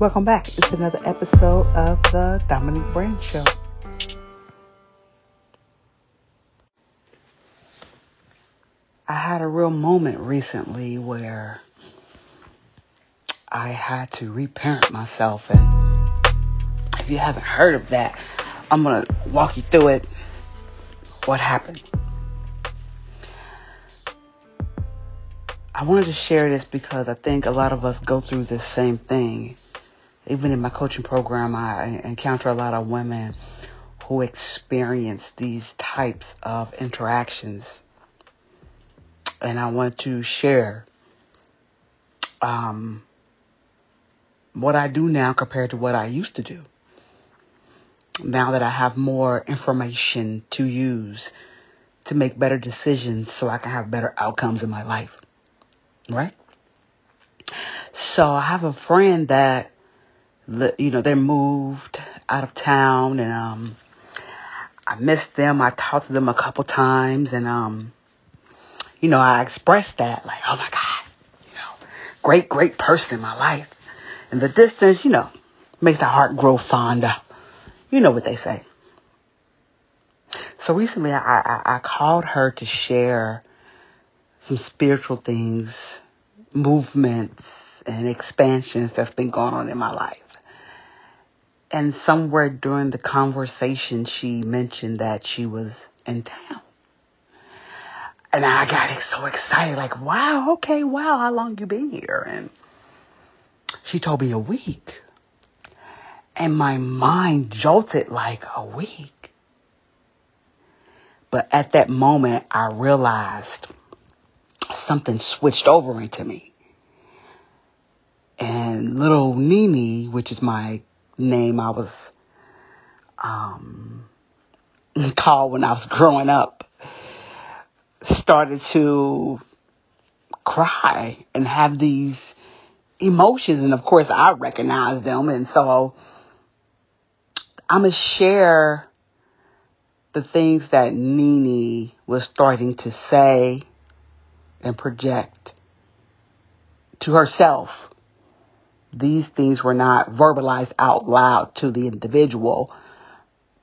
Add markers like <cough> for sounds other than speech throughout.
Welcome back. It's another episode of the Dominique Brand Show. I had a real moment recently where I had to reparent myself. And if you haven't heard of that, I'm going to walk you through it. What happened? I wanted to share this because I think a lot of us go through this same thing. Even in my coaching program, I encounter a lot of women who experience these types of interactions. And I want to share um, what I do now compared to what I used to do. Now that I have more information to use to make better decisions so I can have better outcomes in my life right? So I have a friend that, you know, they moved out of town and, um, I missed them. I talked to them a couple times and, um, you know, I expressed that like, oh my God, you know, great, great person in my life. And the distance, you know, makes the heart grow fonder. You know what they say. So recently I, I, I called her to share some spiritual things, movements and expansions that's been going on in my life. And somewhere during the conversation, she mentioned that she was in town. And I got so excited, like, wow, okay, wow, how long you been here? And she told me a week. And my mind jolted like a week. But at that moment, I realized something switched over into me. And little Nini, which is my name I was um, called when I was growing up, started to cry and have these emotions. And of course, I recognize them. And so I'm going to share the things that Nini was starting to say and project to herself. These things were not verbalized out loud to the individual,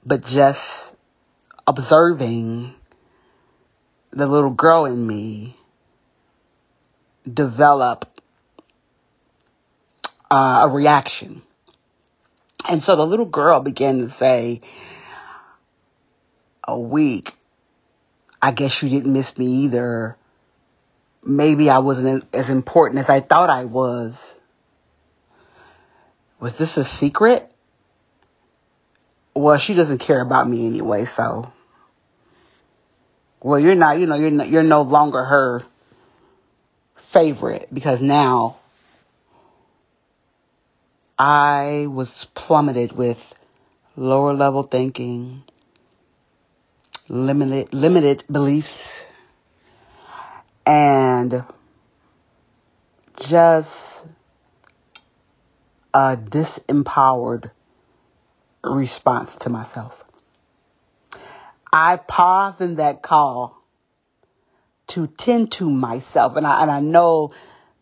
but just observing the little girl in me develop uh, a reaction. And so the little girl began to say, a week, I guess you didn't miss me either maybe I wasn't as important as I thought I was. Was this a secret? Well, she doesn't care about me anyway, so. Well, you're not, you know, you're you're no longer her favorite because now I was plummeted with lower level thinking, limited limited beliefs, and just a disempowered response to myself. I paused in that call to tend to myself. And I, and I know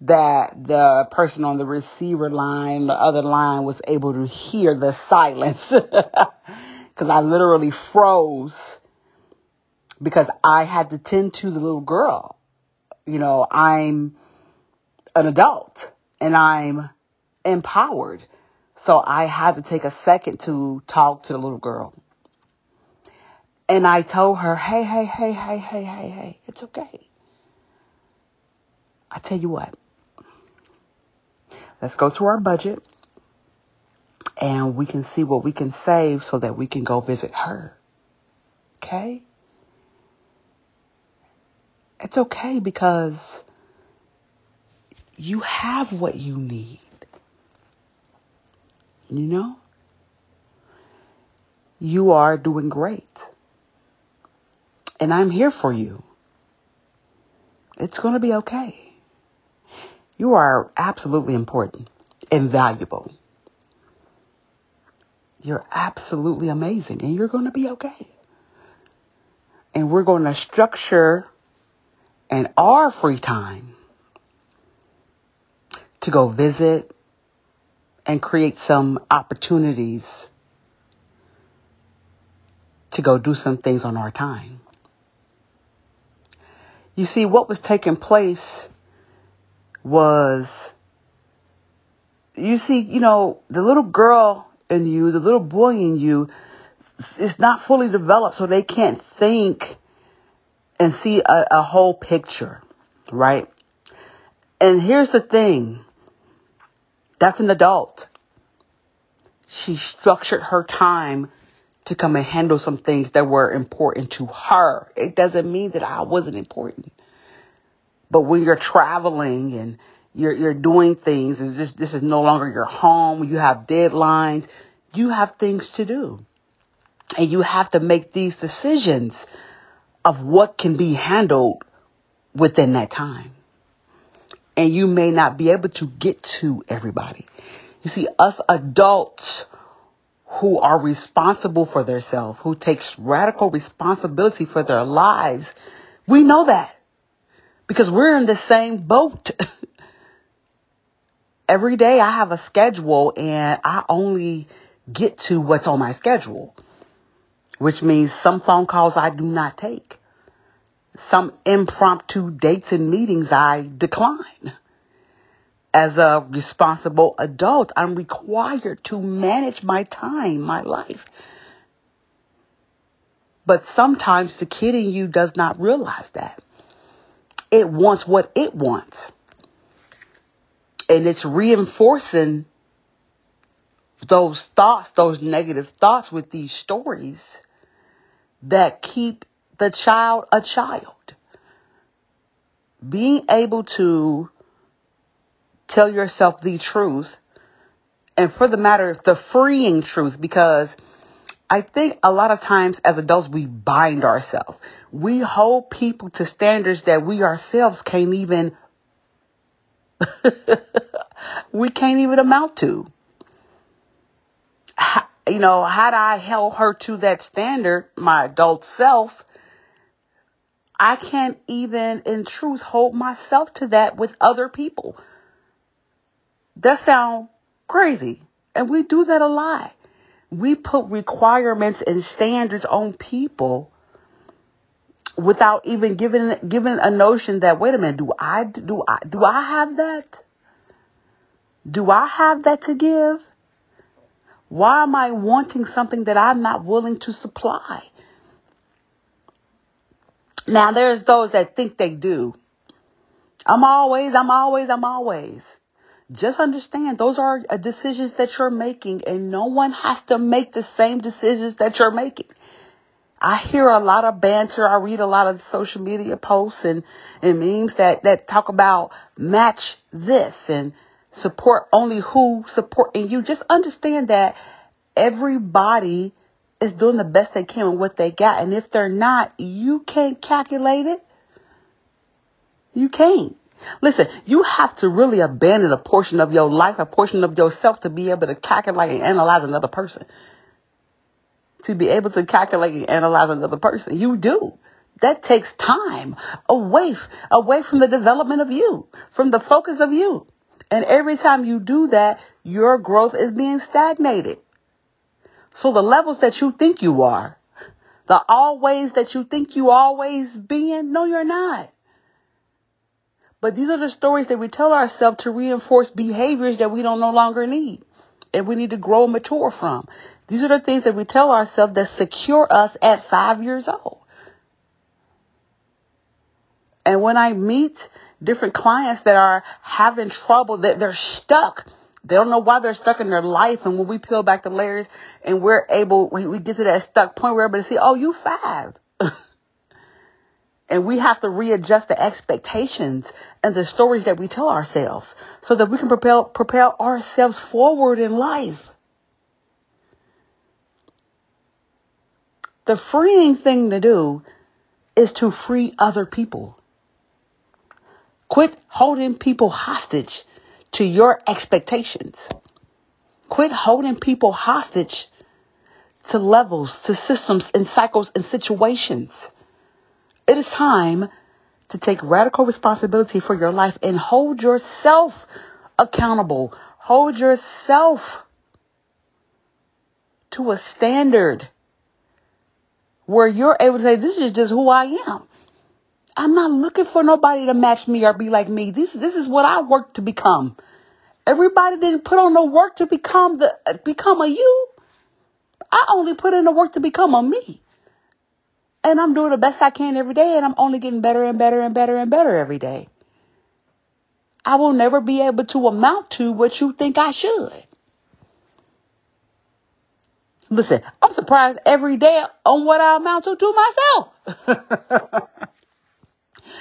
that the person on the receiver line, the other line was able to hear the silence <laughs> because I literally froze because I had to tend to the little girl you know, I'm an adult and I'm empowered. So I had to take a second to talk to the little girl. And I told her, hey, hey, hey, hey, hey, hey, hey, it's okay. I tell you what, let's go to our budget and we can see what we can save so that we can go visit her. Okay? It's okay because you have what you need. You know? You are doing great. And I'm here for you. It's going to be okay. You are absolutely important and valuable. You're absolutely amazing and you're going to be okay. And we're going to structure and our free time to go visit and create some opportunities to go do some things on our time. You see, what was taking place was, you see, you know, the little girl in you, the little boy in you, is not fully developed, so they can't think and see a, a whole picture, right? And here's the thing that's an adult. She structured her time to come and handle some things that were important to her. It doesn't mean that I wasn't important. But when you're traveling and you're you're doing things and this this is no longer your home, you have deadlines, you have things to do. And you have to make these decisions of what can be handled within that time. And you may not be able to get to everybody. You see, us adults who are responsible for themselves, who takes radical responsibility for their lives, we know that because we're in the same boat. <laughs> Every day I have a schedule and I only get to what's on my schedule, which means some phone calls I do not take. Some impromptu dates and meetings I decline. As a responsible adult, I'm required to manage my time, my life. But sometimes the kid in you does not realize that. It wants what it wants. And it's reinforcing those thoughts, those negative thoughts with these stories that keep the child a child. Being able to tell yourself the truth and for the matter the freeing truth because I think a lot of times as adults we bind ourselves. We hold people to standards that we ourselves can't even <laughs> we can't even amount to you know, had I held her to that standard, my adult self, I can't even in truth hold myself to that with other people. That sounds crazy. And we do that a lot. We put requirements and standards on people without even giving giving a notion that wait a minute, do I do I do I have that? Do I have that to give? Why am I wanting something that I'm not willing to supply? Now, there's those that think they do. I'm always, I'm always, I'm always. Just understand those are uh, decisions that you're making, and no one has to make the same decisions that you're making. I hear a lot of banter. I read a lot of social media posts and, and memes that, that talk about match this and support only who supporting you. Just understand that everybody is doing the best they can with what they got. And if they're not, you can't calculate it. You can't. Listen, you have to really abandon a portion of your life, a portion of yourself to be able to calculate and analyze another person. To be able to calculate and analyze another person. You do. That takes time away, away from the development of you, from the focus of you. And every time you do that, your growth is being stagnated. So the levels that you think you are, the always that you think you always being, no, you're not. But these are the stories that we tell ourselves to reinforce behaviors that we don't no longer need and we need to grow and mature from. These are the things that we tell ourselves that secure us at five years old. And when I meet different clients that are having trouble, that they're stuck, they don't know why they're stuck in their life. And when we peel back the layers and we're able, we, we get to that stuck point, able to see, oh, you five. <laughs> and we have to readjust the expectations and the stories that we tell ourselves so that we can propel, propel ourselves forward in life. The freeing thing to do is to free other people. Quit holding people hostage to your expectations. Quit holding people hostage to levels, to systems and cycles and situations. It is time to take radical responsibility for your life and hold yourself accountable. Hold yourself to a standard where you're able to say, this is just who I am. I'm not looking for nobody to match me or be like me. This, this is what I work to become. Everybody didn't put on the work to become the, become a you. I only put in the work to become a me. And I'm doing the best I can every day and I'm only getting better and better and better and better every day. I will never be able to amount to what you think I should. Listen, I'm surprised every day on what I amount to to myself. <laughs>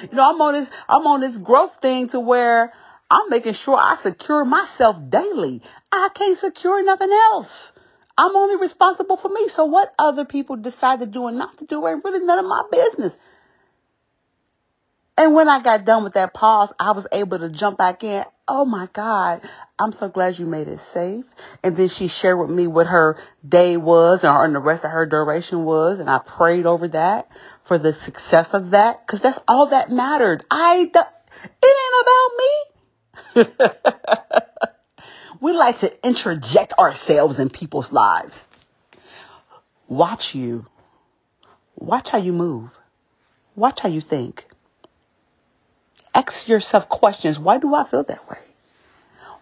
you know, I'm on this, I'm on this growth thing to where I'm making sure I secure myself daily. I can't secure nothing else. I'm only responsible for me. So what other people decide to do and not to do ain't really none of my business. And when I got done with that pause, I was able to jump back in. Oh my God, I'm so glad you made it safe. And then she shared with me what her day was and the rest of her duration was. And I prayed over that for the success of that because that's all that mattered. I, it ain't about me. <laughs> we like to interject ourselves in people's lives. Watch you. Watch how you move. Watch how you think. Ask yourself questions. Why do I feel that way?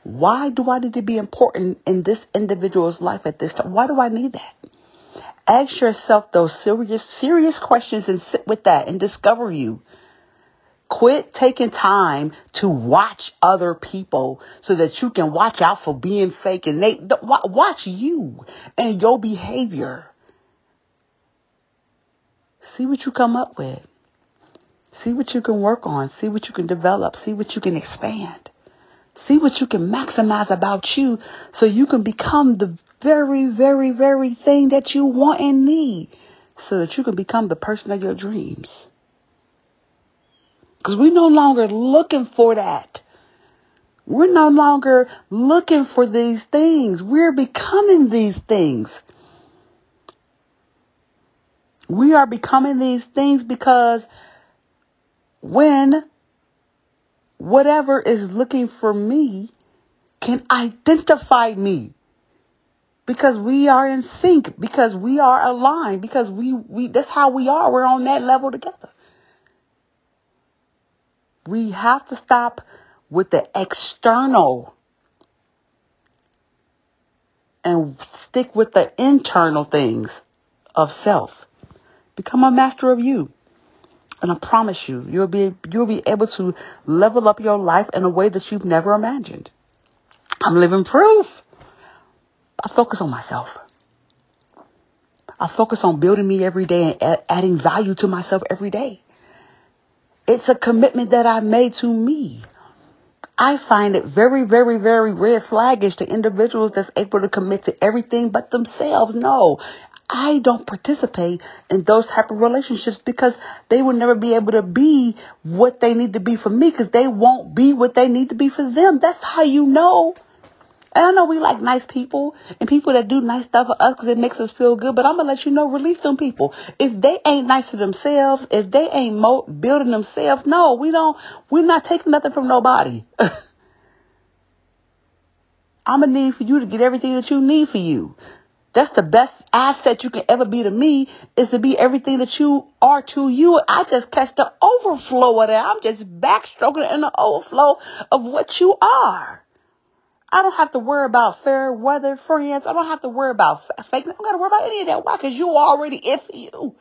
Why do I need to be important in this individual's life at this time? Why do I need that? Ask yourself those serious, serious questions and sit with that and discover you. Quit taking time to watch other people so that you can watch out for being fake and they watch you and your behavior. See what you come up with. See what you can work on. See what you can develop. See what you can expand. See what you can maximize about you so you can become the very, very, very thing that you want and need so that you can become the person of your dreams. Because we're no longer looking for that. We're no longer looking for these things. We're becoming these things. We are becoming these things because when whatever is looking for me can identify me. Because we are in sync because we are aligned because we we that's how we are. We're on that level together. We have to stop with the external and stick with the internal things of self. Become a master of you and I promise you, you'll be, you'll be able to level up your life in a way that you've never imagined. I'm living proof. I focus on myself. I focus on building me every day and adding value to myself every day. It's a commitment that I made to me. I find it very, very, very red flaggish to individuals that's able to commit to everything but themselves. No, I don't participate in those type of relationships because they will never be able to be what they need to be for me because they won't be what they need to be for them. That's how you know. And I know we like nice people and people that do nice stuff for us because it makes us feel good. But I'm gonna let you know, release them people. If they ain't nice to themselves, if they ain't mo- building themselves, no, we don't. We're not taking nothing from nobody. <laughs> I'm gonna need for you to get everything that you need for you. That's the best asset you can ever be to me is to be everything that you are to you. I just catch the overflow of that. I'm just backstroking in the overflow of what you are. I don't have to worry about fair weather friends. I don't have to worry about fake. I don't got to worry about any of that. Why? Because you already if you.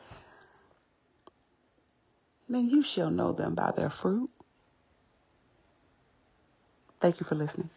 Man, you shall know them by their fruit. Thank you for listening.